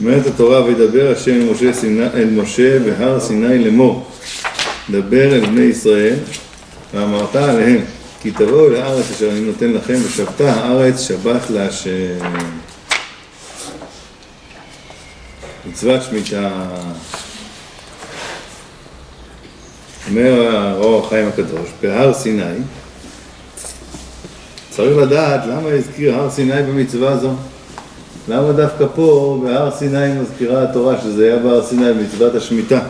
אומרת התורה, וידבר השם אל משה, סיני, אל משה בהר סיני לאמור, דבר אל בני ישראל, ואמרת עליהם, כי תבואו אל הארץ אשר אני נותן לכם, ושבתה הארץ שבת להשם. מצוות שמיטה. אומר האור החיים הקדוש, בהר סיני, צריך לדעת למה הזכיר הר סיני במצווה זו. למה דווקא פה בהר סיני מזכירה התורה שזה היה בהר סיני במצוות השמיטה?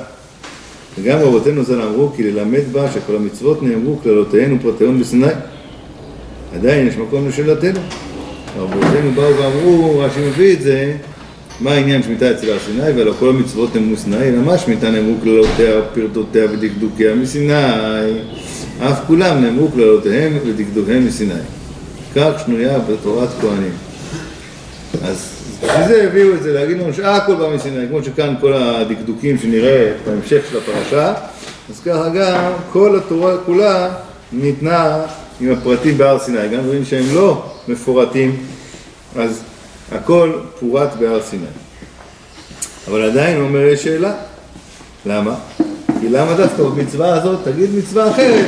וגם רבותינו ז"ל אמרו כי ללמד בה שכל המצוות נאמרו כללותיהן ופרטיהן בסיני. עדיין יש מקום לשאלתנו. רבותינו באו ואמרו, רש"י מביא את זה, מה העניין שמיטה אצל הר סיני, ולא כל המצוות נאמרו סיני, אלא מה שמיטה נאמרו כללותיה, פרטותיה ודקדוקיה מסיני, אף כולם נאמרו כללותיהם ודקדוקיהם מסיני. כך שנויה בתורת כהנים. אז בשביל זה הביאו את זה, להגיד לנו שהכל בא מסיני, כמו שכאן כל הדקדוקים שנראה בהמשך של הפרשה, אז ככה גם כל התורה כולה ניתנה עם הפרטים בהר סיני, גם דברים שהם לא מפורטים, אז הכל פורט בהר סיני. אבל עדיין הוא אומר יש שאלה, למה? כי למה דווקא במצווה הזאת תגיד מצווה אחרת?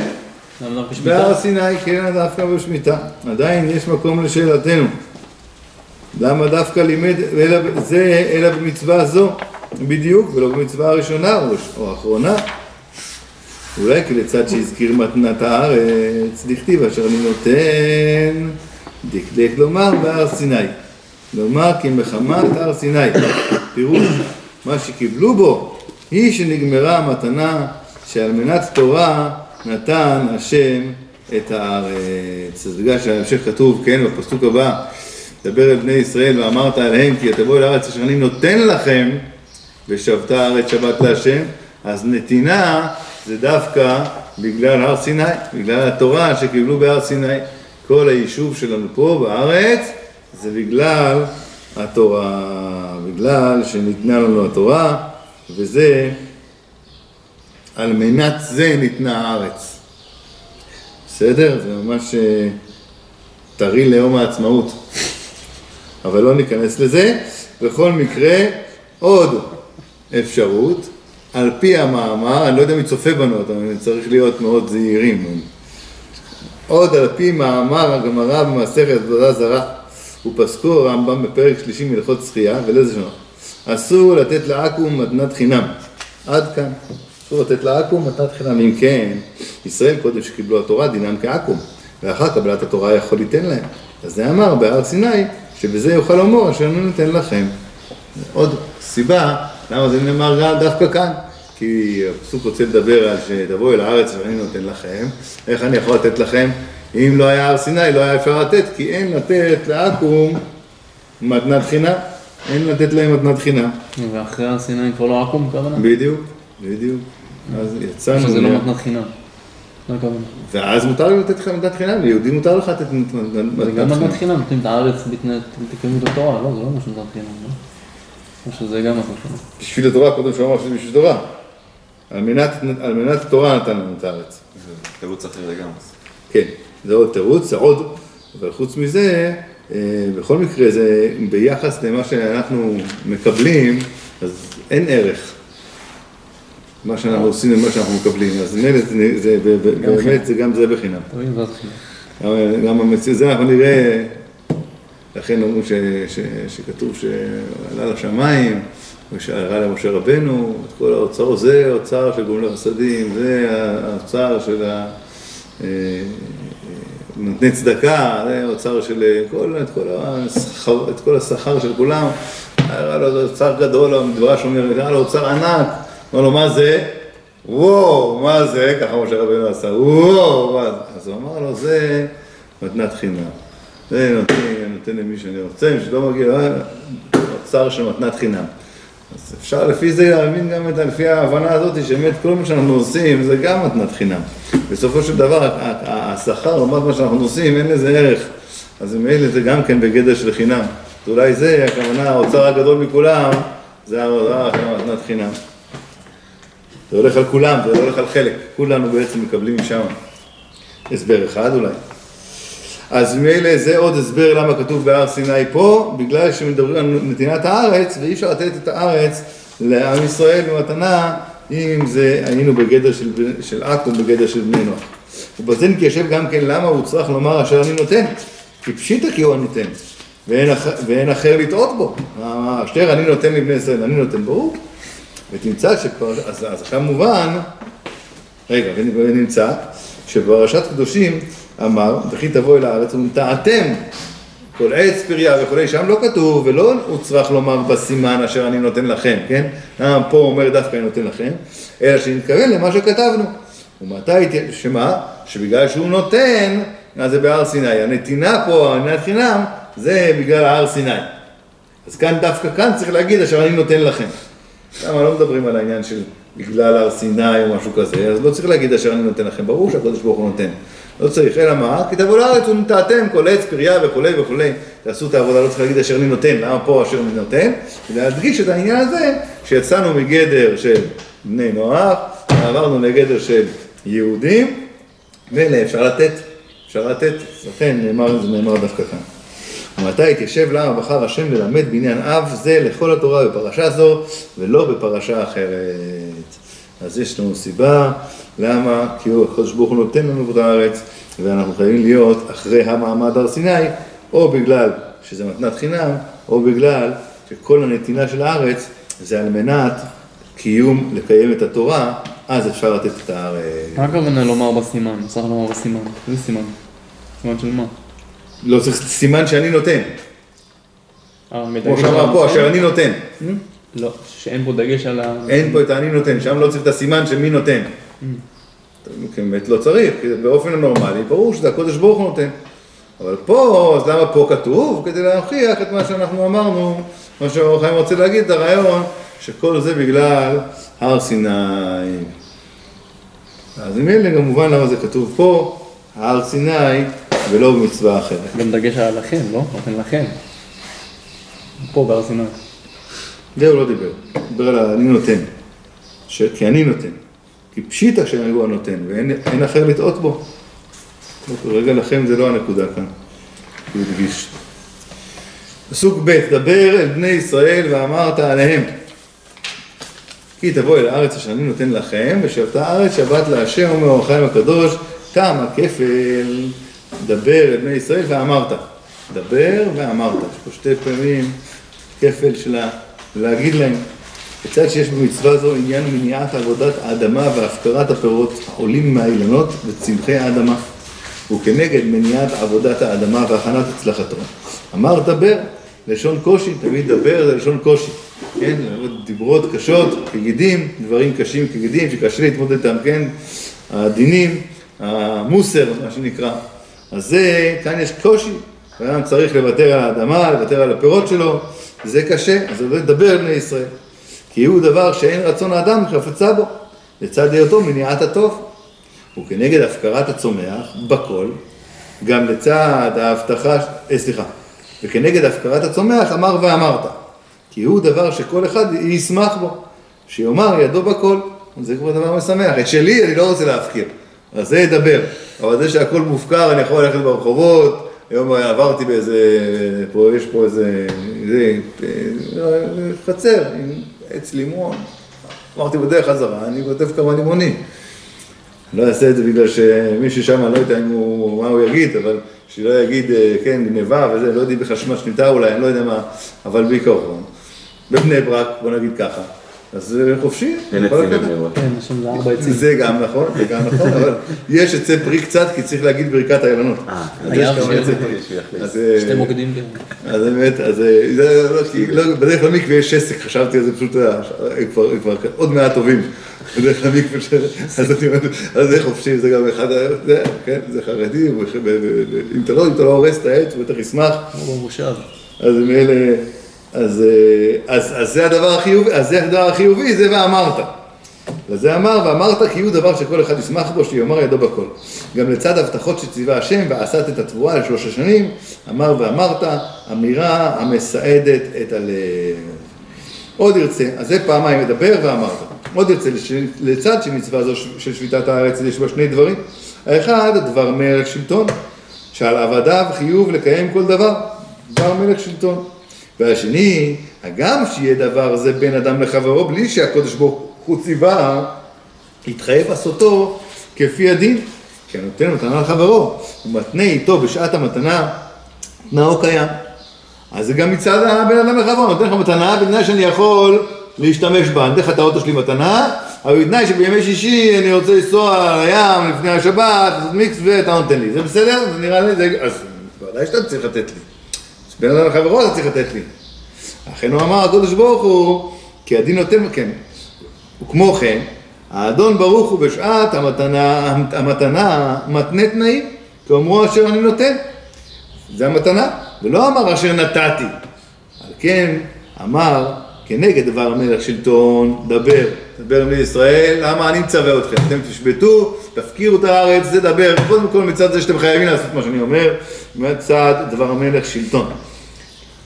בהר סיני, כן, דווקא בשמיטה. עדיין יש מקום לשאלתנו. למה דווקא לימד אלא, זה אלא במצווה זו בדיוק, ולא במצווה הראשונה או, או האחרונה? אולי כי לצד שהזכיר מתנת הארץ, דכתיב אשר אני נותן, דקדק לומר בהר סיני. לומר כי מחמת הר סיני, פירוש מה שקיבלו בו, היא שנגמרה המתנה שעל מנת תורה נתן השם את הארץ. אז בגלל שההמשך כתוב, כן, בפסוק הבא, דבר אל בני ישראל ואמרת עליהם כי תבואו לארץ אשר אני נותן לכם ושבתה הארץ שבת להשם, אז נתינה זה דווקא בגלל הר סיני, בגלל התורה שקיבלו בהר סיני. כל היישוב שלנו פה בארץ זה בגלל התורה, בגלל שניתנה לנו התורה, וזה, על מנת זה ניתנה הארץ. בסדר? זה ממש אה, טרי ליום העצמאות. אבל לא ניכנס לזה. בכל מקרה, עוד אפשרות, על פי המאמר, אני לא יודע מי צופה בנו, אתה צריך להיות מאוד זהירים. עוד על פי מאמר הגמרא במסכת עבודה זרה, ופסקו הרמב"ם בפרק שלישי מלכות זכייה, ולזה שונות. אסור לתת לעכו"ם מתנת חינם. עד כאן. אסור לתת לעכו"ם מתנת חינם. אם כן, ישראל קודם שקיבלו התורה דינם כעכו"ם, ואחר קבלת התורה יכול ליתן להם. אז זה אמר בהר סיני, שבזה יוכל לומר אשר אני נותן לכם. עוד סיבה למה זה נאמר גם דווקא כאן. כי הפסוק רוצה לדבר על שתבואו אל הארץ ואני נותן לכם, איך אני יכול לתת לכם? אם לא היה הר סיני לא היה אפשר לתת, כי אין לתת לעכו"ם מתנת חינם, אין לתת להם מתנת חינם. ואחרי הר סיני כבר לא עכו"ם כוונה? בדיוק, בדיוק. אז יצאנו... שזה לא מתנת חינם. לא. ואז מותר לי לתת לך מתנת חינם, ליהודי מותר לך לתת מתנת זה גם חינם. מתנת חינם, נותנים את הארץ בתקיימו את התורה, לא, זה לא משהו מתנת חינם, לא? או שזה גם מתנת חינם. בשביל התורה, קודם שהוא אמר שזה בשביל תורה. על מנת, התורה נתן לנו את הארץ. תירוץ אחר לגמרי. כן, זה עוד תירוץ, זה עוד, אבל חוץ מזה, אה, בכל מקרה זה ביחס למה שאנחנו מקבלים, אז אין ערך. מה שאנחנו עושים למה שאנחנו מקבלים, אז מילא זה, באמת זה גם זה בחינם. גם, המציאות, זה אנחנו נראה, לכן אמרו שכתוב שעלה לשמיים, ושהראה למשה רבנו, את כל האוצר, זה האוצר של גומלי חסדים, זה האוצר של ה... אה, נותני צדקה, זה האוצר של כל, את, כל השכר, את כל השכר של כולם, הראה לו אוצר גדול, המדרש אומר, הראה לו אוצר ענק, אמר לו, מה זה? וואו, מה זה? ככה משה רבנו עשה, וואו, מה זה? אז הוא אמר לו, זה מתנת חינם. זה נותן, נותן למי שאני רוצה, מי שלא מגיע, אה, אוצר של מתנת חינם. אז אפשר לפי זה להאמין גם את, לפי ההבנה הזאת, שבאמת כל מה שאנחנו עושים זה גם מתנת חינם. בסופו של דבר, השכר לעומת מה שאנחנו עושים, אין לזה ערך. אז ממילא זה גם כן בגדר של חינם. אז אולי זה, הכוונה, האוצר הגדול מכולם, זה ההוצאה של מתנת חינם. זה הולך על כולם, זה הולך על חלק. כולנו בעצם מקבלים משם. הסבר אחד אולי. אז ממילא זה עוד הסבר למה כתוב בהר סיני פה, בגלל שמדברים על נתינת הארץ, ואי אפשר לתת את הארץ לעם ישראל במתנה, אם זה היינו בגדר של, של עכו, בגדר של בני נוח. ובזה נתיישב גם כן למה הוא צריך לומר אשר אני נותן, כי פשיטא כי הוא הנותן, ואין, אח, ואין אחר לטעות בו. אשר אני נותן לבני ישראל, אני נותן ברור. ותמצא שכבר, אז, אז עכשיו מובן, רגע, ונמצא, שבפרשת קדושים אמר, וכי תבוא אל הארץ ונטעתם כל עץ פריה וכולי, שם לא כתוב, ולא הוא צריך לומר בסימן אשר אני נותן לכם, כן? למה פה אומר דווקא אני נותן לכם, אלא שנתכוון למה שכתבנו. ומתי, שמה? שבגלל שהוא נותן, אז זה בהר סיני. הנתינה פה, הנתינת חינם, זה בגלל ההר סיני. אז כאן, דווקא כאן צריך להגיד אשר אני נותן לכם. למה לא מדברים על העניין של בגלל הר סיני או משהו כזה, אז לא צריך להגיד אשר אני נותן לכם, ברור שהקדוש ברוך הוא נותן. לא צריך, אלא מה? כי תבוא לארץ ונטעתם כל עץ, פריה וכולי וכולי, תעשו את העבודה, לא צריך להגיד אשר אני נותן, למה פה אשר אני נותן? ולהדגיש את העניין הזה, שיצאנו מגדר של בני נוח, עברנו לגדר של יהודים, ואלה אפשר לתת, אפשר לתת, לכן נאמר, זה נאמר דווקא כאן. ומתי התיישב למה בחר השם ללמד בעניין אב זה לכל התורה בפרשה זו ולא בפרשה אחרת. אז יש לנו סיבה, למה? כי הוא הקדוש ברוך הוא נותן לנו את הארץ ואנחנו חייבים להיות אחרי המעמד הר סיני או בגלל שזה מתנת חינם או בגלל שכל הנתינה של הארץ זה על מנת קיום, לקיים את התורה, אז אפשר לתת את הארץ. מה הכוונה לומר בסימן? צריך לומר בסימן. איזה סימן? סימן של מה? לא צריך סימן שאני נותן. אה, כמו שאמר פה? אשר אני נותן. לא, שאין פה דגש על ה... אין פה את האני נותן, שם לא צריך את הסימן של מי נותן. כי באמת לא צריך, כי באופן הנורמלי, ברור שזה הקודש ברוך הוא נותן. אבל פה, אז למה פה כתוב? כדי להוכיח את מה שאנחנו אמרנו, מה שאור החיים רוצה להגיד, את הרעיון, שכל זה בגלל הר סיני. אז ממילא גם מובן למה זה כתוב פה, הר סיני, ולא במצווה אחרת. גם דגש על לכם, לא? לכם. פה בהר סיני. זה הוא לא דיבר, דיבר על אני נותן, ש... כי אני נותן, כי פשיטא שהוא הנותן, ואין אין אחר לטעות בו. רגע לכם זה לא הנקודה כאן, הוא הדגיש. פסוק ב', דבר אל בני ישראל ואמרת עליהם, כי תבוא אל הארץ אשר אני נותן לכם, ושבתה הארץ שבת להשם ומאורחיים הקדוש, תם הכפל, דבר אל בני ישראל ואמרת. דבר ואמרת, יש פה שתי פעמים כפל של. להגיד להם, בצד שיש במצווה זו עניין מניעת עבודת האדמה והפקרת הפירות העולים מהאילנות וצמחי האדמה, וכנגד מניעת עבודת האדמה והכנת הצלחתו. אמר דבר, לשון קושי, תמיד דבר זה לשון קושי, כן? דיברות קשות כגידים, דברים קשים כגידים, שקשה להתמודד איתם, כן? הדינים, המוסר, מה שנקרא. אז זה, כאן יש קושי, האדם צריך לוותר על האדמה, לוותר על הפירות שלו, זה קשה, אז הוא לדבר על בני ישראל. כי הוא דבר שאין רצון האדם חפצה בו, לצד היותו מניעת הטוב. וכנגד הפקרת הצומח בכל, גם לצד ההבטחה, אה, סליחה, וכנגד הפקרת הצומח אמר ואמרת, כי הוא דבר שכל אחד ישמח בו, שיאמר ידו בכל, זה כבר דבר משמח, את שלי אני לא רוצה להפקיר, אז זה ידבר, אבל זה שהכל מופקר, אני יכול ללכת ברחובות, היום עברתי באיזה, פה יש פה איזה, זה, אה, חצר עם עץ לימון, אמרתי בדרך חזרה, אני כותב כמה לימונים. לא אעשה את זה בגלל שמישהו שם, לא יודע אם הוא, מה הוא יגיד, אבל שלא יגיד, אה, כן, גניבה וזה, לא יודעים בכלל שמה שניתה אולי, אני לא יודע מה, אבל בעיקרון, בבני ברק, בוא נגיד ככה, אז זה חופשי. אין עצים. בבני ברק. כן, יש שם זה ארבע עצים. זה גם נכון, זה גם נכון, אבל יש עצי פרי קצת, כי צריך להגיד ברכת האילנות. אה, אז היה יש כמה עצי. פרי. אז, אה, שתי מוקדים. כן. אז באמת, אז אה, זה לא, כי לא, בדרך כלל מקווה יש עסק, חשבתי על זה פשוט, אה, כבר, עוד מעט טובים. בדרך כלל מקווה של... אז אני אומר, אז זה חופשי, זה גם אחד, ה- זה, כן, זה חרדי, הוא- אם אתה לא, אם אתה לא הורס את העץ, הוא בטח ישמח. כמו במושב. אז מאלה, אז, אה, אז, אז זה הדבר החיובי, אז זה הדבר החיובי, זה ואמרת. לזה אמר, ואמרת כי הוא דבר שכל אחד ישמח בו, שיאמר ידו בכל. גם לצד הבטחות שציווה השם, ועשת את התבואה לשלוש השנים, אמר ואמרת, אמירה המסעדת את הלב. עוד ירצה, אז זה פעמיים מדבר ואמרת. עוד ירצה, לצד של מצווה זו של שביתת הארץ, יש בה שני דברים. האחד, דבר מלך שלטון, שעל עבדיו חיוב לקיים כל דבר, דבר מלך שלטון. והשני, הגם שיהיה דבר זה בין אדם לחברו, בלי שהקדוש ברוך הוא ציווה, יתחייב לעשותו כפי הדין, כי הנותן מתנה לחברו, הוא מתנה איתו בשעת המתנה, תנאו קיים. אז זה גם מצד הבן אדם לחברו, נותן לך מתנה בתנאי שאני יכול להשתמש בה, אני אתן לך את האוטו שלי מתנה, אבל בתנאי שבימי שישי אני רוצה לנסוע לים לפני השבת, לעשות מיקס ואתה נותן לי, זה בסדר? זה נראה לי, זה... אז ודאי שאתה צריך לתת לי. אז בן אדם לחברו אתה צריך לתת לי. אכן הוא אמר הקדוש ברוך הוא, כי הדין נותן, כן. וכמו כן, האדון ברוך הוא בשעת המתנה, המתנה מתנה תנאים, כאומרו אשר אני נותן. זה המתנה, ולא אמר אשר נתתי. על כן אמר כנגד דבר המלך שלטון, דבר, דבר מישראל, למה אני מצווה אתכם? אתם תשבתו, תפקירו את הארץ, זה דבר, קודם כל מצד זה שאתם חייבים לעשות מה שאני אומר, מצד דבר המלך שלטון.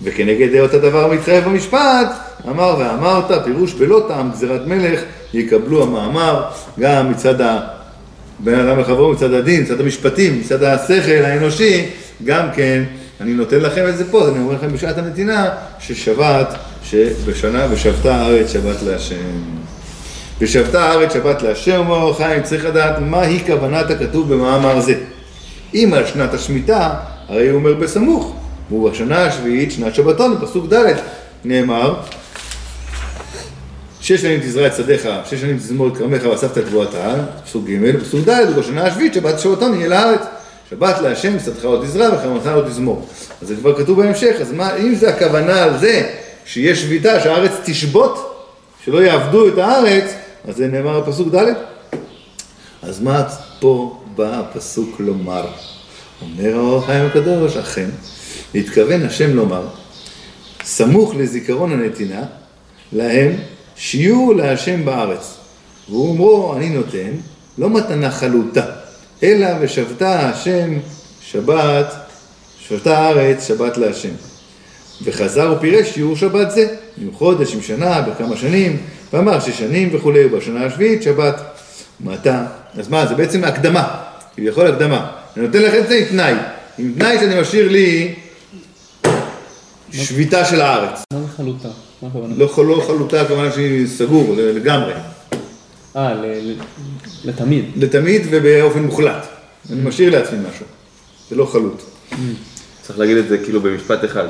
וכנגד דעות הדבר המתחייב במשפט, אמר ואמרת, פירוש בלא טעם גזירת מלך, יקבלו המאמר, גם מצד ה... בין אדם לחברו, מצד הדין, מצד המשפטים, מצד השכל האנושי, גם כן, אני נותן לכם את זה פה, אני אומר לכם בשעת הנתינה, ששבת, שבשנה ושבתה הארץ שבת להשם. ושבתה הארץ שבת להשם, אומר אור חיים, צריך לדעת מהי כוונת הכתוב במאמר זה. אם על שנת השמיטה, הרי הוא אומר בסמוך, ובשנה השביעית, שנת שבתון, בפסוק ד', נאמר, שש שנים תזרע את שדיך, שש שנים תזמור את כרמך ואספת את תבואתה, פסוק ג', פסוק ד', ובשנה השביעית שבת שבתון יהיה לארץ. שבת להשם, שדך לא תזרע וחרמתך לא תזמור. אז זה כבר כתוב בהמשך, אז מה, אם זה הכוונה על זה שיש שביתה, שהארץ תשבות, שלא יעבדו את הארץ, אז זה נאמר בפסוק ד'. אז מה פה בא הפסוק לומר? אומר האור החיים הקדוש, אכן, התכוון השם לומר, סמוך לזיכרון הנתינה, להם שיעור להשם בארץ. והוא אומרו, אני נותן, לא מתנה חלוטה, אלא ושבתה השם שבת, שבתה הארץ שבת להשם. וחזר ופירש שיעור שבת זה, עם חודש, עם שנה, בכמה שנים, ואמר ששנים וכולי, ובשנה השביעית שבת. ומעתה, אז מה, זה בעצם הקדמה, כביכול הקדמה. אני נותן לך את זה עם תנאי, עם תנאי שאני משאיר לי שביתה של הארץ. מה זה חלוטה? מה הכוונה? לא, לא חלוטה, הכוונה שהיא סגור לגמרי, אה, לתמיד. לתמיד ובאופן מוחלט. אני משאיר לעצמי משהו, זה לא חלוט. צריך להגיד את זה כאילו במשפט אחד.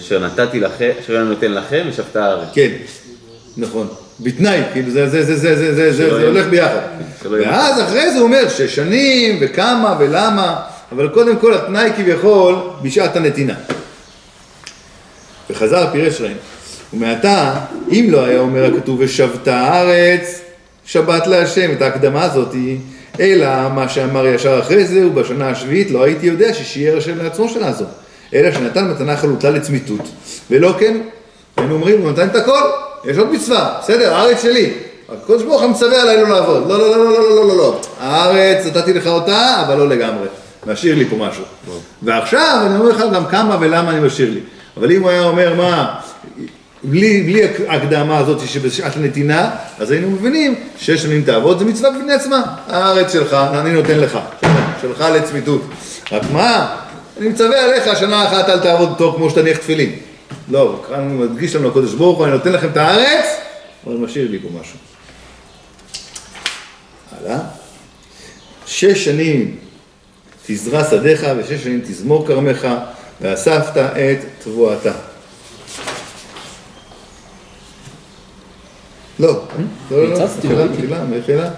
אשר נתתי לכם, אשר אני נותן לכם, ושבתה הארץ. כן, נכון. בתנאי, כאילו זה, זה, זה, זה, זה, זה, זה, זה הולך ביחד. ואז אחרי זה הוא אומר ששנים וכמה ולמה, אבל קודם כל התנאי כביכול בשעת הנתינה. וחזר פירש ראם. ומעתה, אם לא היה אומר הכתוב ושבת הארץ, שבת להשם, את ההקדמה הזאת, אלא מה שאמר ישר אחרי זה, ובשנה השביעית לא הייתי יודע ששיער השם לעצמו שנה זו, אלא שנתן מתנה חלוטה לצמיתות, ולא כן, היינו אומרים, הוא נתן את הכל, יש עוד מצווה, בסדר, הארץ שלי, הקדוש ברוך הוא מצווה עליי לא לעבוד, לא, לא, לא, לא, לא, לא, לא, לא, הארץ נתתי לך אותה, אבל לא לגמרי, משאיר לי פה משהו. ועכשיו אני אומר לך גם כמה ולמה אני משאיר לי. אבל אם הוא היה אומר מה, בלי, בלי ההקדמה הזאת שבשעת הנתינה, אז היינו מבינים שש שנים תעבוד זה מצווה בפני עצמה. הארץ שלך, אני נותן לך, שלך לצמיתות. רק מה, אני מצווה עליך שנה אחת אל תעבוד טוב כמו שתניח תפילין. לא, כאן הוא מדגיש לנו הקדוש ברוך הוא, אני נותן לכם את הארץ, אבל משאיר לי פה משהו. הלאה. שש שנים תזרע שדיך ושש שנים תזמור כרמך ואספת את תבואתה. לא, לא, לא, לא, הצצתי, מחילה. מחילה.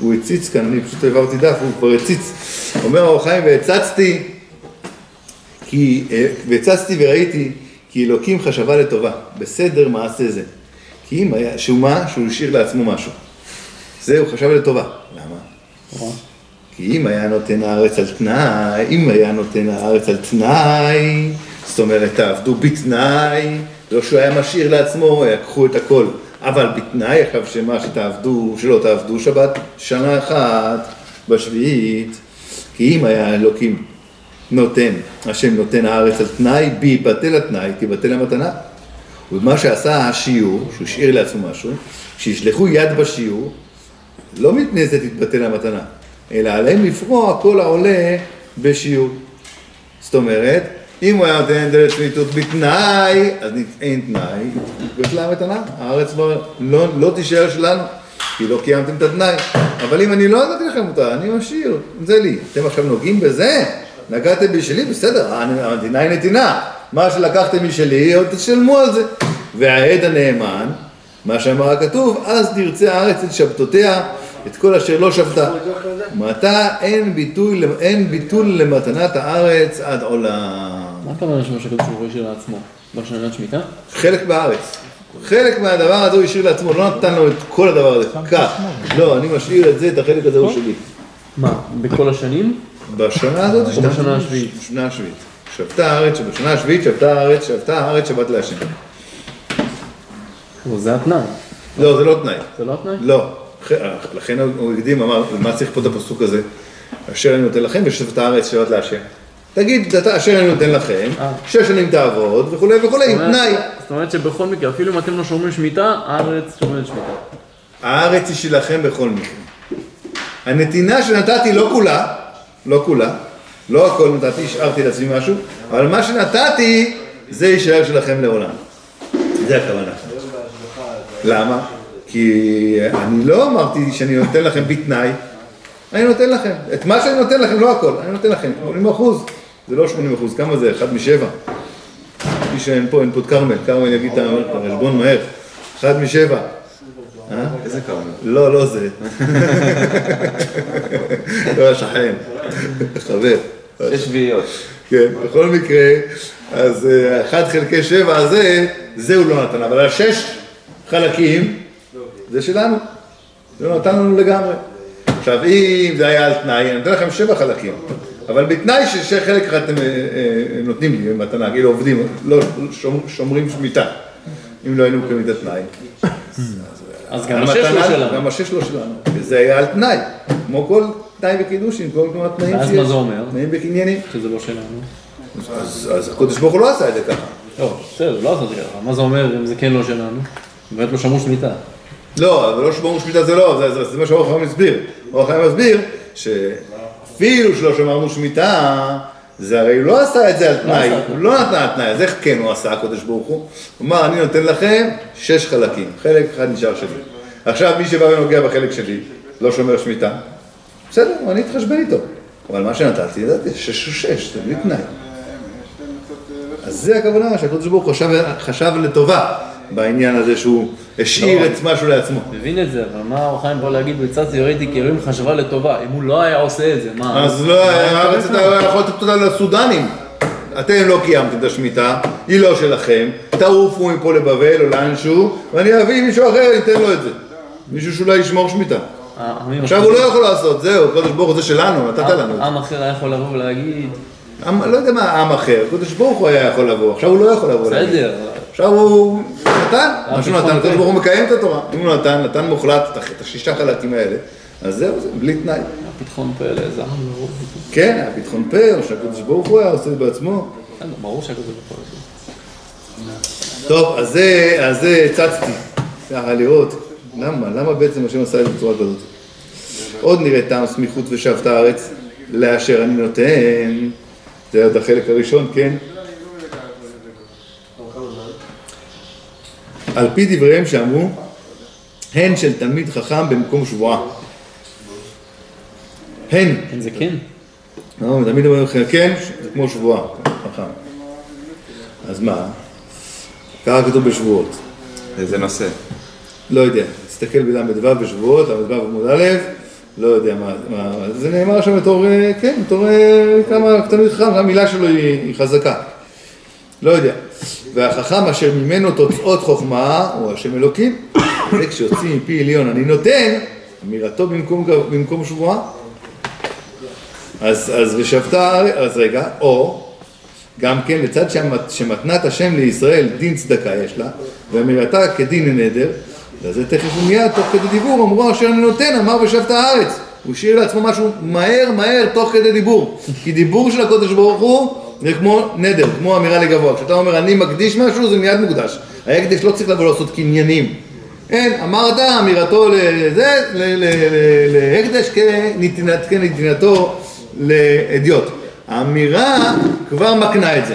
הוא הציץ כאן, אני פשוט העברתי דף, הוא כבר הציץ. אומר האור חיים, והצצתי, כי, אה, והצצתי וראיתי, כי אלוקים חשבה לטובה, בסדר מעשה זה. כי אם היה, שהוא מה? שהוא השאיר לעצמו משהו. זה הוא חשב לטובה. למה? נורא. כי אם היה נותן הארץ על תנאי, אם היה נותן הארץ על תנאי, זאת אומרת, תעבדו בתנאי, לא שהוא היה משאיר לעצמו, יקחו את הכל. אבל בתנאי עכשיו שמה שתעבדו, שלא תעבדו שבת שנה אחת בשביעית, כי אם היה אלוקים נותן, השם נותן הארץ על תנאי, ביבטל התנאי, תבטל המתנה. ומה שעשה השיעור, שהוא השאיר לעצמו משהו, שישלחו יד בשיעור, לא מפני זה תתבטל המתנה, אלא עליהם לפרוע כל העולה בשיעור. זאת אומרת, אם הוא היה נותן את זה לצמיתות בתנאי, אז אין תנאי, בטלה המתנה, הארץ לא, לא, לא תישאר שלנו, כי לא קיימתם את התנאי. אבל אם אני לא נתתי לכם אותה, אני משאיר, זה לי. אתם עכשיו נוגעים בזה? נגעתם בשלי? בסדר, הנתינה היא נתינה. מה שלקחתם משלי, עוד תשלמו על זה. והעד הנאמן, מה שאמר הכתוב, אז תרצה הארץ את שבתותיה, את כל אשר לא שבתה. ביטוי, אין ביטול למתנת הארץ עד עולם. מה הכוונה שמה שהקדוש ברוך הוא השאיר לעצמו? בשנת שמיטה? חלק בארץ. חלק מהדבר הזה הוא השאיר לעצמו, לא נתן לו את כל הדבר הזה. כך. לא, אני משאיר את זה, את החלק הזה הוא שלי. מה, בכל השנים? בשנה הזאת, או בשנה השביעית? בשנה השביעית. שבתה הארץ, שבשנה השביעית שבתה הארץ, שבתה הארץ, שבת להשם. זה התנאי. לא, זה לא תנאי. זה לא התנאי? לא. לכן הוא הקדים, אמר, מה צריך פה את הפסוק הזה? אשר אני נותן לכם ושבת הארץ שבת להשם. תגיד, אתה אשר אני נותן לכם, אה. שש שנים תעבוד וכולי וכולי, עם תנאי. זאת אומרת שבכל מקרה, אפילו אם אתם לא שומרים שמיטה, הארץ שומרת שמיטה. הארץ היא שלכם בכל מקרה. הנתינה שנתתי לא כולה, לא כולה, לא הכל נתתי, השארתי לעצמי משהו, אבל מה שנתתי, זה יישאר שלכם לעולם. זה הכוונה. למה? כי אני לא אמרתי שאני נותן לכם בתנאי, אני נותן לכם. את מה שאני נותן לכם, לא הכל, אני נותן לכם. 80 אחוז, זה לא 80 אחוז, כמה זה? אחד משבע. מי שאין פה, אין פה את כרמל, כרמל יגיד את החשבון מהר. אחד משבע. אה? איזה כרמל. לא, לא זה. לא השכן, חבר. שש שביעיות. כן, בכל מקרה, אז אה, 1 חלקי 7 הזה, זה הוא לא נתן, אבל השש חלקים, זה שלנו. זה לא נתן לנו לגמרי. עכשיו, אם זה היה על תנאי, אני נותן לכם שבע חלקים, אבל בתנאי ש- שחלק אחד אתם אה, אה, נותנים לי במתנה, כאילו עובדים, לא שומר- שומרים שמיטה. אם לא היינו מקיימים את התנאי. אז גם השש לא שלנו. גם השש לא שלנו. וזה היה על תנאי, כמו כל תנאי בקידושין, כל כמו התנאים ואז שיש. מה זה אומר? תנאים בקניינים. שזה לא שלנו. אז הקדוש ברוך הוא לא עשה את זה ככה. לא, בסדר, לא עשה את זה ככה. מה זה אומר אם זה כן לא שלנו? באמת לא שמעו שמיטה. לא, אבל לא שמרנו שמיטה זה לא, זה- מה שאור החיים הסביר. אור החיים מסביר שאפילו שלא שמרנו שמיטה, זה הרי הוא לא עשה את זה על תנאי, עשה. הוא לא נתן על תנאי, אז איך כן הוא עשה הקדוש ברוך הוא? הוא אמר, אני נותן לכם שש חלקים, חלק אחד נשאר שלי. עכשיו מי שבא ונוגע בחלק שלי, לא שומר שמיטה, בסדר, אני אתחשבן איתו. אבל מה שנתתי, ידעתי, שש הוא שש, זה בלי תנאי. אז זה הכוונה שהקדוש ברוך הוא חשב לטובה בעניין הזה שהוא השאיר לא. את משהו לעצמו. מבין את זה, אבל מה אור חיים בא להגיד בצצי ראיתי כי אלוהים חשבה לטובה. אם הוא לא היה עושה את זה, מה? אז לא, הארץ קורה אתה? יכול לתת אותה לסודנים. אתם לא קיימתם את השמיטה, היא לא שלכם, תעופו מפה לבבל או לאנשהו, ואני אביא מישהו אחר, אתן לו את זה. מישהו שאולי ישמור שמיטה. העמים עכשיו הוא לא יכול לעשות, זהו, הקדוש ברוך הוא זה שלנו, נתת לנו. עם אחר היה יכול לבוא ולהגיד, לא יודע מה עם אחר, הקדוש ברוך הוא היה יכול לבוא, עכשיו הוא לא יכול לבוא. בסדר, עכשיו הוא נתן, מה שהוא נתן, הקדוש. ברוך הוא מקיים את התורה. אם הוא נתן, נתן מוחלט את את השישה חלקים האלה, אז זהו, זה בלי תנאי. פתחון פה לאיזה לא... כן, היה פתחון פה, או שהקדוש ברוך הוא היה עושה את זה בעצמו. בסדר, ברור שהקדוש ברוך הוא. טוב, אז זה, אז זה הצצתי, ככה לראות, למה, למה בעצם השם עשה את זה בצורה כזאת? עוד נראה טעם סמיכות ושבת הארץ, לאשר אני נותן, זה עוד החלק הראשון, כן? על פי דבריהם שאמרו, הן של תלמיד חכם במקום שבועה. הן, כן, זה כן. לא, תמיד אומרים לך, כן, זה כמו שבועה, חכם. אז מה? ככה כתוב בשבועות. איזה נושא. לא יודע, תסתכל בל"ו בשבועות, ל"ו עמוד א', לא יודע מה, מה, זה נאמר שם בתור, אה, כן, בתור אה, כמה תלמיד חכם, המילה שלו היא, היא חזקה. לא יודע. והחכם אשר ממנו תוצאות חוכמה, הוא השם אלוקים, זה כשיוצאים מפי עליון אני נותן, אמירתו במקום, במקום שבועה. אז, אז ושבתה, אז רגע, או גם כן לצד שהמת, שמתנת השם לישראל דין צדקה יש לה, ואמירתה כדין נדר, וזה תכף ומיד תוך כדי דיבור אמרו אשר אני נותן אמר ושבת הארץ. הוא השאיר לעצמו משהו מהר מהר תוך כדי דיבור. כי דיבור של הקודש ברוך הוא זה כמו נדר, כמו אמירה לגבוה. כשאתה אומר אני מקדיש משהו זה מיד מוקדש. ההקדש לא צריך לבוא לעשות קניינים. אין, אמרת אמירתו לזה, להקדש כנתינת- כנתינתו לאדיוט. האמירה כבר מקנה את זה.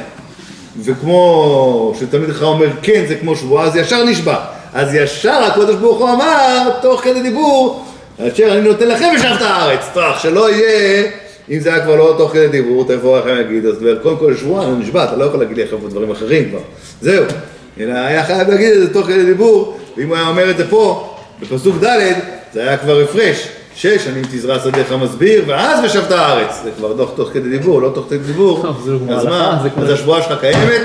וכמו שתלמיד חכם אומר כן זה כמו שבועה, אז ישר נשבע. אז ישר הקדוש ברוך הוא אמר, תוך כדי דיבור, אשר אני נותן לכם ושבת הארץ. טוב, שלא יהיה, אם זה היה כבר לא תוך כדי דיבור, תבוא אחר להגיד, אז קודם כל שבועה, אני נשבע, אתה לא יכול להגיד לי עכשיו דברים אחרים כבר. זהו. אלא היה חייב להגיד את זה תוך כדי דיבור, ואם הוא היה אומר את זה פה, בפסוק ד', זה היה כבר הפרש. שש שנים תזרע שדיך מסביר, ואז ושבת הארץ. זה כבר דוח תוך כדי דיבור, לא תוך כדי דיבור. אז מה? אז השבועה שלך קיימת,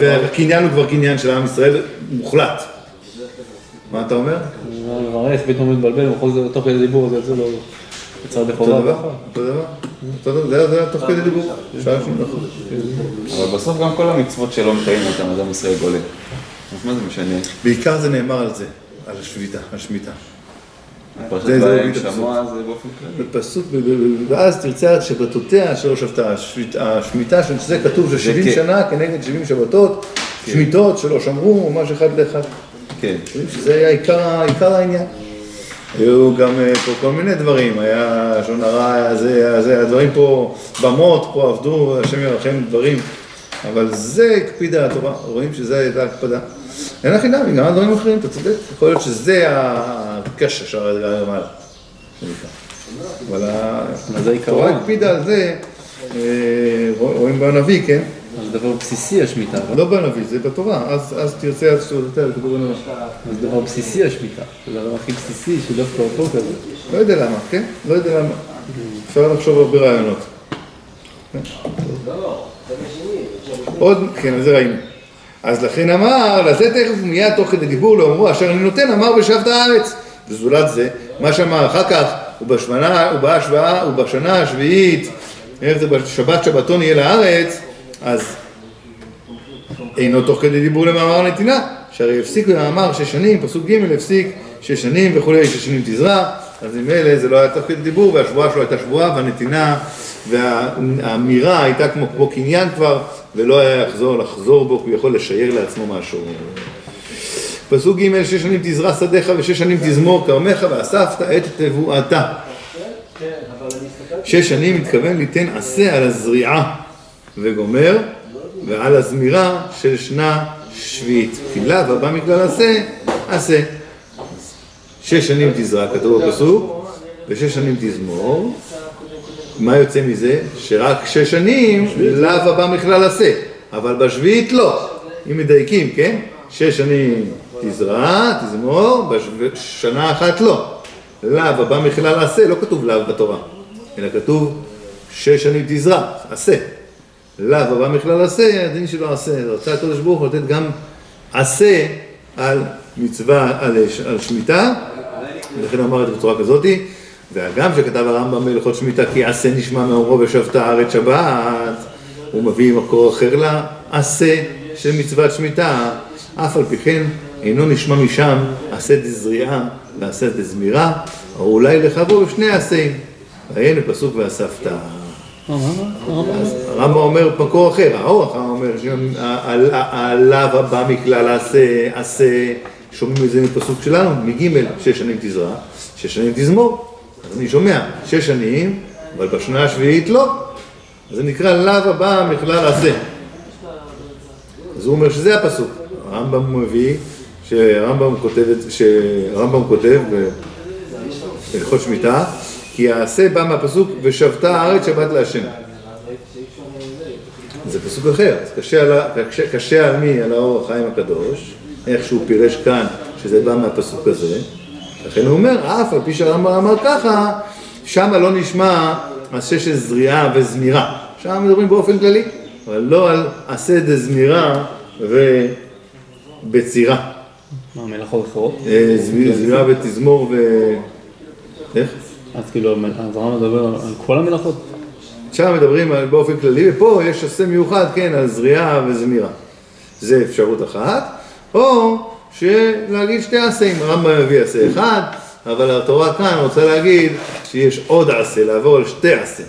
והקניין הוא כבר קניין של עם ישראל מוחלט. מה אתה אומר? הוא מברך, פתאום הוא מתבלבל, ובכל זאת תוך כדי דיבור זה יוצא לו אותו בכורה. אותו דבר? אותו דבר? זה היה- זה היה תוך כדי דיבור. שעה שום דבר. אבל בסוף גם כל המצוות שלא מקיים אותם, אז עם ישראל גולה. אז מה זה משנה? בעיקר זה נאמר על זה, על השביתה, השמיטה. פרשת זה- זה והיה בדיוק שמוע זה באופן כללי. ב- ואז תרצה עד שבתותיה שלא שבתה. השמיטה, כתוב זה 70 כן. שנה כנגד 70 שבתות, שמיטות שלא שמרו, ממש אחד לאחד. כן. שזה היה עיקר העניין. היו גם אה, פה כל מיני דברים, היה לשון הרע, היה זה, היה זה, הדברים פה, במות, פה עבדו, השם ירחם דברים, אבל זה הקפידה התורה, רואים שזה הייתה הקפדה. אין הכי נמי, גם הדברים אחרים, אתה צודק, יכול להיות שזה הקשר שהרגע למעלה. אבל? התורה הקפידה על זה, אה, רואים בנביא, כן? זה דבר בסיסי השמיטה, לא? לא בנביא, זה בתורה, אז אז תרצה שתודתה, זה כתוב בנביא. זה דבר בסיסי השמיטה. זה הדבר הכי בסיסי שדווקא אותו כזה. לא יודע למה, כן? לא יודע למה. אפשר לחשוב הרבה רעיונות. כן? עוד, כן, זה ראינו. אז לכן אמר, לזה תכף מיד תוך כדי דיבור לאומרו אשר אני נותן, אמר בשבת הארץ. וזולת זה, מה שאמר אחר כך, ובשמנה, ובהשוואה, ובשנה השביעית, איך זה בשבת שבתון יהיה לארץ, אז אינו תוך כדי דיבור למאמר נתינה, שהרי הפסיק במאמר שש שנים, פסוק ג' הפסיק שש שנים וכולי, שש שנים תזרע, אז ממילא זה לא היה תוך כדי דיבור, והשבועה שלו הייתה שבועה, והנתינה והאמירה הייתה כמו, כמו קניין כבר, ולא היה יחזור לחזור בו, כי הוא יכול לשייר לעצמו משהו. פסוק ג' שש שנים תזרע שדיך ושש שנים תזמור כרמך ואספת את תבואתה. שש שנים מתכוון ליתן עשה על הזריעה וגומר ועל הזמירה של שנה שביעית. כי לאו הבא מכלל עשה, עשה. שש שנים תזרע, כתוב בפסוק, ושש שנים תזמור. מה יוצא מזה? שרק שש שנים לאו הבא מכלל עשה, אבל בשביעית לא. אם מדייקים, כן? שש שנים תזרע, תזמור, בשנה אחת לא. לאו הבא מכלל עשה, לא כתוב לאו בתורה, אלא כתוב שש שנים תזרע, עשה. לאו הבא מכלל עשה, הדין שלו עשה. רצה הקדוש ברוך הוא לתת גם עשה על מצווה, על, על שמיטה, ולכן אמר את זה בצורה כזאתי. והגם שכתב הרמב"ם בהלכות שמיטה כי עשה נשמע מאומרו ושבת הארץ שבת, הוא מביא מקור אחר לעשה של מצוות שמיטה, אף על פי כן אינו נשמע משם עשה דזריעה ועשה דזמירה, או אולי לחבו בשני עשים. והנה פסוק ואספת. הרמב"ם אומר מקור אחר, האורח אומר שהלאו הבא מכלל עשה, שומעים את זה מפסוק שלנו, מג' שש שנים תזרע, שש שנים תזמור. אז אני שומע, שש שנים, אבל בשנה השביעית לא. אז זה נקרא לאו הבא מכלל עשה. אז הוא אומר שזה הפסוק. הרמב"ם מביא, שהרמב"ם כותב, שהרמב"ם כותב בהלכות שמיטה, כי העשה בא מהפסוק ושבתה הארץ שבת להשם. זה פסוק אחר, אז קשה על, קשה, קשה על מי? על האור החיים הקדוש, איך שהוא פירש כאן שזה בא מהפסוק הזה, לכן הוא אומר, אף על פי שהרמב"ם אמר ככה, שמה לא נשמע עשה של זריעה וזמירה, שם מדברים באופן כללי, אבל לא על עשה דזמירה ובצירה, מה, מלאכות אחרות? אה, זמי- זמירה ותזמור ו... איך? אז כאילו, אז הרמב"ם מדבר על- כל המלאכות? שם מדברים על באופן כללי, ופה יש עשה מיוחד, כן, על זריעה וזמירה. זה אפשרות אחת, או שלהגיד שתי עשים, הרמב"ם מביא עשה אחד, אבל התורה כאן רוצה להגיד שיש עוד עשה, לעבור על שתי עשה.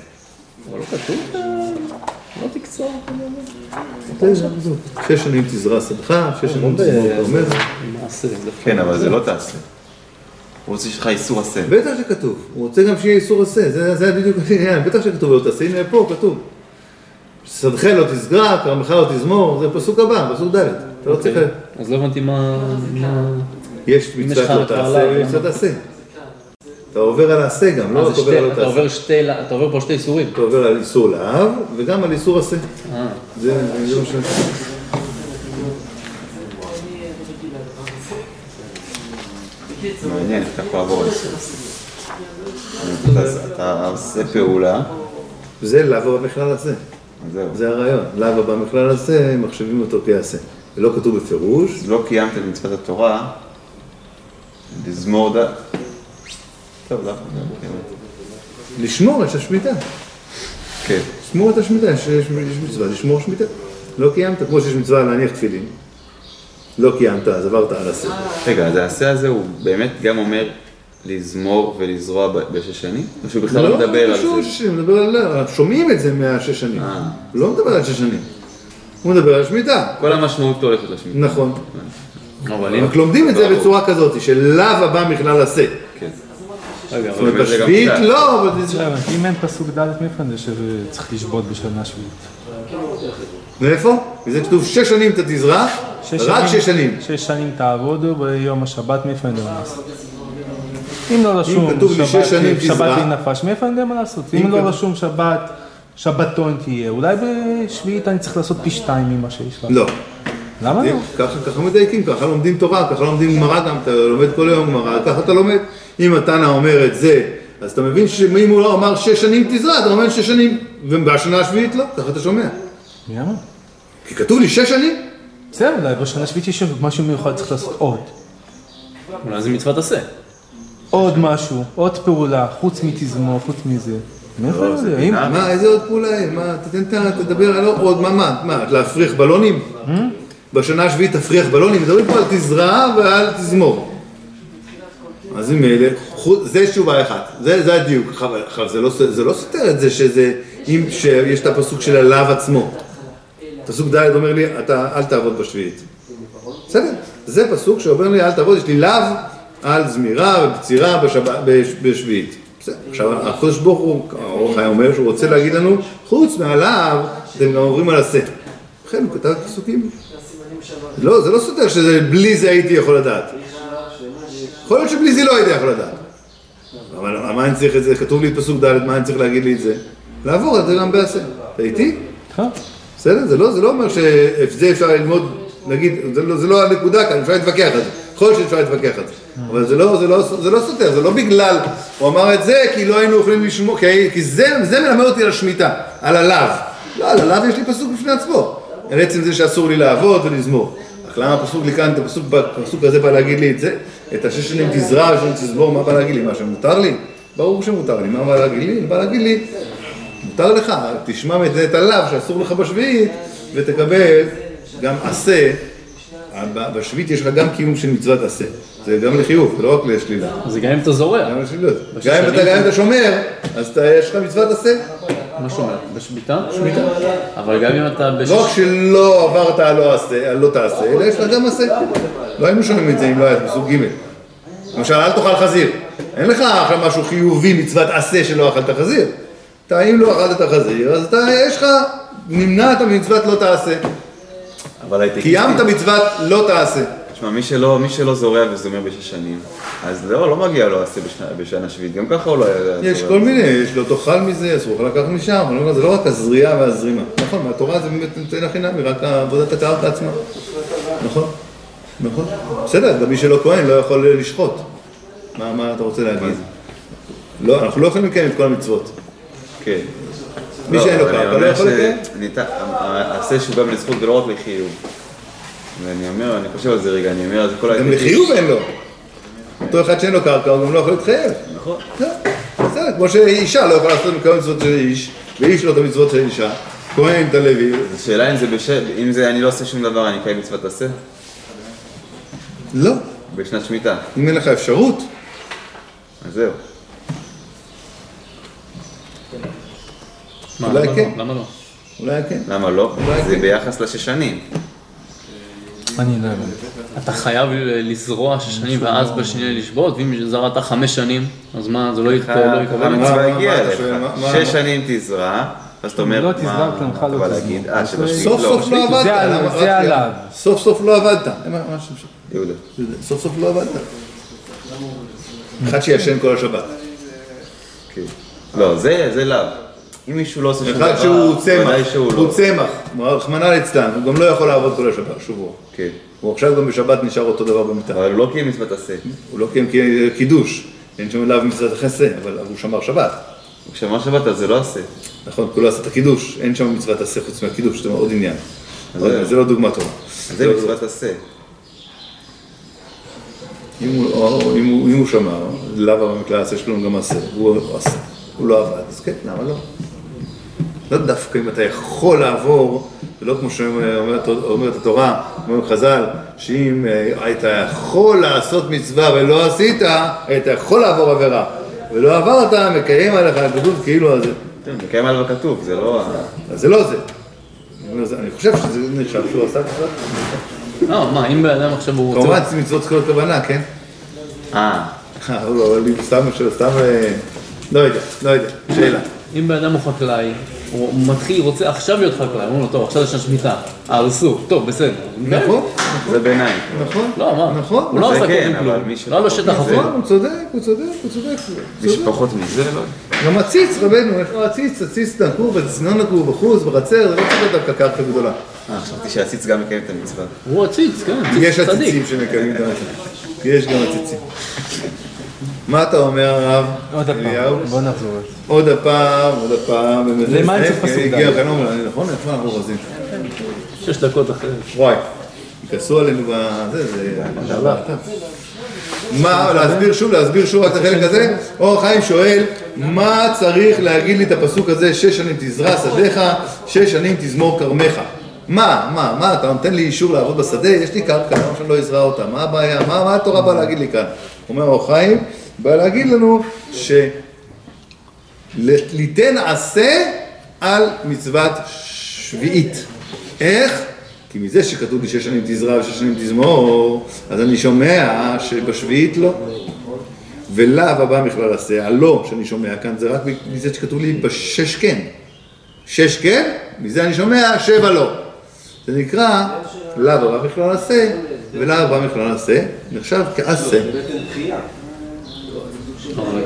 אבל לא כתוב, אה, לא תקצור. שש שנים תזרע שדך, שש שנים לא. מעשה, דווקא. כן, אבל זה לא תעשה. הוא רוצה שיהיה לך איסור עשה. בטח שכתוב, הוא רוצה גם שיהיה איסור עשה, זה, זה בדיוק העניין, בטח שכתוב לא תעשה, הנה פה כתוב. שדך לא תסגר, כרמך לא תזמור, זה פסוק הבא, פסוק ד', אתה לא צריך... אוקיי. אז לא הבנתי מה... יש מצוות לא תעשה ויש? מצוות תעשה. אתה עובר על העשה גם, לא רק זה עובר על לא אתה תעשה. אתה עובר פה שתי איסורים. אתה עובר על איסור לאו וגם על איסור עשה. אה. זה זה מה ש... מעניין, אתה יכול לעבור. אתה- עושה פעולה, זה לאו במכלל הזה. זה הרעיון. לאו במכלל הזה, מחשבים אותו כעשה. ולא כתוב בפירוש, לא קיימת את מצוות התורה, לזמור ד... טוב, לא. לשמור את השמיטה. כן. לשמור את השמיטה, יש מצווה לשמור שמיטה. לא קיימת, כמו שיש מצווה להניח תפילין. לא קיימת, אז עברת על עשה. רגע, אז העשה הזה הוא באמת גם אומר לזמור ולזרוע בשש שנים? או שהוא בכלל לא מדבר על קשור זה? לשש שנים, מדבר על... שומעים את זה מהשש שנים. אה. הוא לא מדבר על שש שנים. הוא מדבר על שמיטה. כל המשמעות הולכת לשמיטה. נכון. אבל אם... רק לומדים את זה. בצורה כזאת, של לאו הבא מכלל עשה. כן. זאת. אומרת, זה בשביעית. לא, אבל זה... אם אין פסוק ד' מאיפה יושב וצריך לשבות בשנה שביעית? מאיפה? וזה כתוב שש שנים אתה תזרח, רק שש שנים. שש שנים תעבודו ביום השבת, מאיפה אני יודע מה לעשות? אם לא רשום שבת. לי נפש, מאיפה אני יודע מה לעשות? אם לא רשום שבת, שבתון תהיה, אולי בשביעית אני צריך לעשות פי שתיים ממה שיש לך. לא. למה לא? ככה, מדייקים, ככה לומדים תורה, ככה לומדים גמרא גם, אתה לומד כל היום גמרא, ככה אתה לומד. אם התנא אומר את זה, אז אתה מבין שאם הוא לא אמר שש שנים תזרע, אתה אומר שש שנים, ובשנה השביעית לא, ככה אתה שומע. אמר? כי כתוב לי שש שנים. בסדר, אולי בשנה השביעית יש משהו מיוחד, צריך לעשות עוד. אולי זה מצוות עשה. עוד משהו, עוד פעולה, חוץ מתזמור, חוץ מזה. מאיפה אני יודע? אם- מה, איזה עוד פעולה, מה, תתן, תדבר על עוד, מה, מה, מה, להפריח בלונים? בשנה השביעית תפריח בלונים, מדברים פה על תזרע ועל תזמור. אז אם אלה, זה תשובה אחת, זה, זה הדיוק, עכשיו, זה, לא, זה לא סותר את זה שזה, אם שיש את הפסוק של הלאו עצמו. פסוק ד' אומר לי, אתה אל תעבוד בשביעית. בסדר, זה פסוק שאומר לי אל תעבוד, יש לי לאו על זמירה. בש... בשביעית. עכשיו הקדוש ברוך הוא, האור החיים אומר שהוא רוצה להגיד לנו, חוץ מהלאו, אתם גם עוברים על עשה. לכן הוא כתב פסוקים. לא, זה לא סותר שזה בלי זה הייתי יכול לדעת. יכול להיות שבלי זה לא הייתי יכול לדעת. אבל מה אני צריך את זה? כתוב לי פסוק ד', מה אני צריך להגיד לי את זה? לעבור על זה גם בעשה. אתה איתי? בסדר? זה לא, זה לא אומר שאת זה אפשר ללמוד, נגיד, זה לא, זה לא הנקודה כאן, אפשר להתווכח על זה. יכול להיות שאפשר להתווכח על זה. אבל זה לא, זה לא, זה לא סותר, זה לא בגלל, הוא אמר את זה כי לא היינו יכולים לשמור, כי, כי זה, זה מלמד אותי על השמיטה, על הלאו. לא, על הלאו יש לי פסוק בפני עצמו. על עצם זה שאסור לי לעבוד ולזמור. אך למה הפסוק לי כאן, הפסוק, הפסוק הזה בא להגיד לי את זה? את השש שנים תזרע ושנים תזבור, מה בא להגיד לי? מה שמותר לי? ברור שמותר לי, מה בא להגיד לי? בא להגיד לי, מותר לך, תשמע את הלאו שאסור לך בשביעית, ותקבל גם עשה. בשביעית יש לך גם קיום של מצוות עשה. זה גם לחיוב, זה לא רק לשלילה. זה גם אם אתה זורע. גם לשלילות. גם אם אתה שומר, אז יש לך מצוות עשה. מה שאומר? בשמיטה? שמיטה. אבל גם אם אתה. לא רק שלא עברת על לא על לא תעשה, אלא יש לך גם עשה. לא היינו שומעים את זה אם לא היה פסוק ג'. למשל, אל תאכל חזיר. אין לך עכשיו משהו חיובי, מצוות עשה שלא אכלת חזיר. אתה, אם לא אכלת את החזיר, אז אתה, יש לך, נמנעת ממצוות לא תעשה. אבל הייתי... קיימת מצוות לא תעשה. תשמע, מי שלא, מי שלא זורע וזומר בשש שנים, אז לא, לא מגיע לו עשה בשנה, בשנה שביעית, גם ככה הוא לא היה... יש. כל מיני, יש לא תאכל מזה, אסור לך לקחת משם, אני אומר, זה לא רק הזריעה והזרימה. נכון, מהתורה זה באמת נותן הכי נמי, רק עבודת הקרקע עצמה. נכון, נכון. בסדר, גם מי שלא כהן לא יכול לשחוט. מה, מה אתה רוצה להגיד? לא, אנחנו לא יכולים לקיים את כל המצוות. כן. מי שאין לו קרקע לא יכול לקיים? העשה שהוא גם לזכות ולא רק לחיוב. ואני אומר, אני חושב על זה רגע, אני אומר, זה כל גם ההיבטים- לחיוב אין לו. אותו אחד שאין לו קרקע, הוא גם לא יכול להתחייב. נכון. לא, בסדר, כמו שאישה לא יכולה לעשות כמה מצוות של איש, ואיש לא את המצוות של אישה. כהן, את הלוי, אז השאלה אם זה בשל, אם זה אני לא עושה שום דבר, אני אקיים מצוות עשה? לא. בשנת שמיטה. אם אין לך אפשרות, אז זהו. אולי למה כן. לא? למה לא? אולי כן. למה לא? אולי זה כן. ביחס לשש שנים. אני לא הבנתי. אתה חייב לזרוע שש שנים ואז בשנייה לשבות, ואם זרעת חמש שנים, אז מה, זה לא ית- לא יקבל? המצווה הגיעה אליך. שש שנים תזרע, אז אתה אומר, לא מה אתה לא בא תזרע. להגיד? אה, זה- שבשביעית סוף לא. סוף לא עבדת. זה עליו. סוף סוף לא עבדת. יהודה. סוף סוף לא עבדת. אחד שישן כל השבת. כן. לא, זה זה לאו. אם מישהו לא עושה שום דבר, אחד שהוא צמח, שהוא הוא לא. צמח, רחמנא ליצלן, הוא גם לא יכול לעבוד כל השבת, שבוע. כן. הוא עכשיו גם בשבת נשאר אותו דבר במיטה. אבל הוא לא קיים מצוות עשה. הוא לא קיים קידוש, אין שם אליו מצוות החסה, אבל הוא שמר שבת. הוא שמע שבת אז זה לא עשה. נכון, כולו עשה את הקידוש, אין שם מצוות עשה חוץ מהקידוש, זה עוד עניין. זה- לא דוגמה טובה. זה לא- מצוות עשה. אם הוא- הוא- הוא שמר, לאו במקלע עשה שלום גם עשה, הוא עשה, הוא לא עבד, אז כן, למה לא? לא דווקא אם אתה יכול לעבור, זה לא כמו שאומרת אומרת התורה, אומרים חז"ל, שאם אה, היית יכול לעשות מצווה ולא עשית, היית יכול לעבור עבירה, ולא עברת, מקיים עליך, כתוב כאילו על זה. כן, מקיים עליו הכתוב, זה לא... זה לא זה. אני אומר, חושב שזה נחשב שהוא עשה מצווה. לא, מה, אם בן אדם עכשיו הוא רוצה... כמובן מצוות צריכות כוונה, כן? אה, אה, לא, אבל אם סתם, סתם, אה, לא יודע, לא יודע, שאלה. אם בן אדם הוא חקלאי, הוא מתחיל, רוצה עכשיו להיות חקלאי, אומרים לו, טוב, עכשיו יש לנו שמיטה. אה, טוב, בסדר. נכון, זה ביניים. נכון. לא, מה? נכון. הוא לא עשה כן, כלום לא היה לו שפחות שטח מזה- אפור. נכון, הוא צודק, הוא צודק, הוא צודק. מי. שפחות מזה, לא. גם עציץ, רבנו, יש לו עציץ, עציץ נקוב, וצנון נקוב, בחוץ, בחצר, זה לא צריך להיות דווקא קרקע גדולה. אה, חשבתי שהעציץ גם מקיים את המצווה. הוא עציץ, כן, יש עציץ צדיק. עציצים שמקיימים את המצב. יש גם עציצים. מה אתה אומר, הרב? עוד אליהו? הפעם, בוא נחזור. עוד הפעם, עוד הפעם. למה אני צריך פסוק הגיע ד'? נכון? איפה אנחנו רזים? שש דקות אחרי. וואי, יכעסו עלינו בזה, זה... מה, להסביר שוב, להסביר שוב רק את החלק הזה? אור חיים שואל, מה צריך להגיד לי את הפסוק הזה, שש שנים תזרע שדיך, שש שנים תזמור כרמך? מה, מה, מה, אתה נותן לי אישור לעבוד בשדה? יש לי קרקע, למה שאני לא אזרע אותה? מה הבעיה? מה, מה התורה באה להגיד לי כאן? אומר אור חיים, בא להגיד לנו ש... ליתן עשה על מצוות שביעית. איך? כי מזה שכתוב לי שש שנים תזרע ושש שנים תזמור, אז אני שומע שבשביעית לא. ולאו הבא בכלל עשה, הלא שאני שומע כאן זה רק מזה שכתוב לי בשש כן. שש כן, מזה אני שומע שבע לא. זה נקרא לאו הבא בכלל עשה, ולאו הבא בכלל עשה, נחשב כעשה.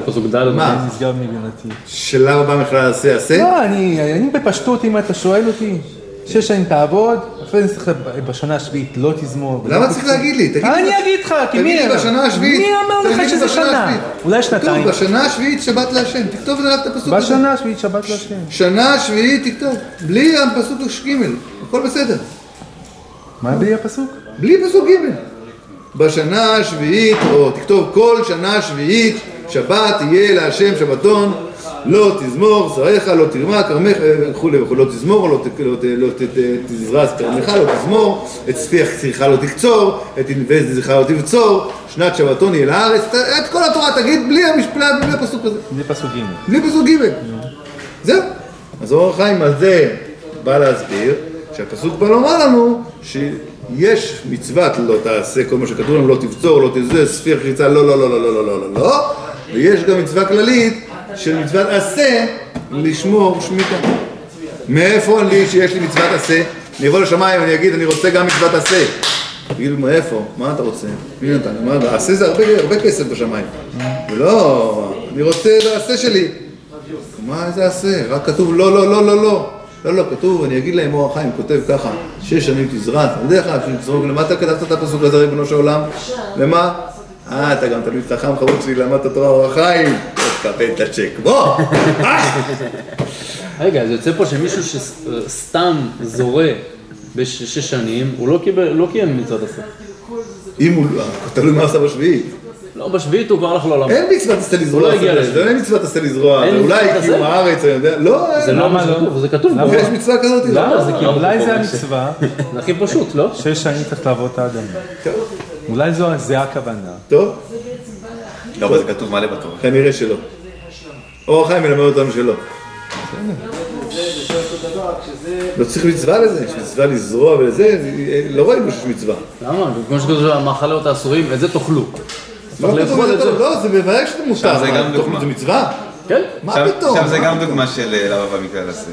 אבל פסוק ד'. מה? נסגר מבינתי. שלאו הבא בכלל עשה, עשה? לא, אני אני בפשטות, אם אתה שואל אותי, שש שנים תעבוד, אחרי זה צריך בשנה השביעית לא תזמור. למה. צריך להגיד לי? תגיד לי אני אגיד לך, כי תגיד מי... לי בשנה השביעית. מי אמר לך תגיד שזה בשנה שנה? אולי שנתיים. כתוב, בשנה השביעית שבת להשם. תכתוב רק את הפסוק הזה. בשנה השביעית שבת להשם. שנה השביעית תכתוב. בלי הפסוק ג', הכל בסדר. מה בלי הפסוק? בלי פסוק ג'. בשנה השביעית, או תכתוב כל שנה שביעית, שבת יהיה להשם שבתון, לא תזמור, שריך, לא תרמה, כרמך, אה, וכולי וכולי, לא תזמור, לא, לא, לא תזרז כרמך, לא תזמור, את ספיח שיחך לא תקצור, את ענבי לא תבצור, שנת שבתון יהיה לארץ, את כל התורה תגיד בלי הפסוק הזה. בלי פסוק ג'. בלי פסוק ג'. זהו. אז אור החיים על זה בא להסביר שהפסוק בא לומר לנו שיש מצוות לא תעשה כל מה שכתוב לנו, לא תבצור, לא תזה, ספיר חיצה, לא, לא, לא, לא, לא, לא, לא, לא, לא, ויש גם מצווה כללית של מצוות עשה לשמור שמיטה. מאיפה לי שיש לי מצוות עשה? אני אבוא לשמיים ואני אגיד, אני רוצה גם מצוות עשה. תגידו, מאיפה? מה אתה רוצה? מי נתן? מה, עשה זה הרבה, כסף בשמיים. ולא, אני רוצה את העשה שלי. מה זה עשה? רק כתוב לא, לא, לא, לא, לא. לא, לא, כתוב, אני אגיד להם, אור החיים כותב ככה, שש שנים תזרע, אתה יודע לך, שתזרוק, למה אתה כתבת את הפסוק הזה, ריבונו של עולם? למה? אה, אתה גם תלמיד חכם חמוד שלי, למדת תורה אור החיים, תקבל את הצ'ק, בוא! אה! רגע, זה יוצא פה שמישהו שסתם זורה בשש שנים, הוא לא קיבל, לא קיים מצוות עשה. אם הוא, תלוי מה עשה בשביעית. לא, בשביעית הוא כבר הלך לעולם. אין מצוות עשה לזרוע, הוא לא הגיע זה לזה. אין מצוות עשה לזרוע, אולי קיום? הארץ, אני יודע, לא, זה. לא למה מה לא? שכתוב, זה כתוב למה? יש מצווה כזאת? לא. למה? זה כאילו... אולי זה זה המצווה, זה הכי פשוט, לא? שש שנים צריך לעבוד את האדם. אולי זו- זה הכוונה. טוב, לא, אבל זה כתוב מלא בתורה. כנראה שלא. אור החיים מלמד אותנו שלא. לא צריך מצווה לזה, יש מצווה לזרוע ולזה, לא ראינו שיש מצווה. למה? כמו שכתוב המאכלות האסורים, את זה תאכלו. לא לאכול את שזה- זה. לא, זה שזה מותר. זה גם מה, דוגמה. זה מצווה? כן? מה פתאום? שם זה גם דוגמה של אה, למה במקרה לזה.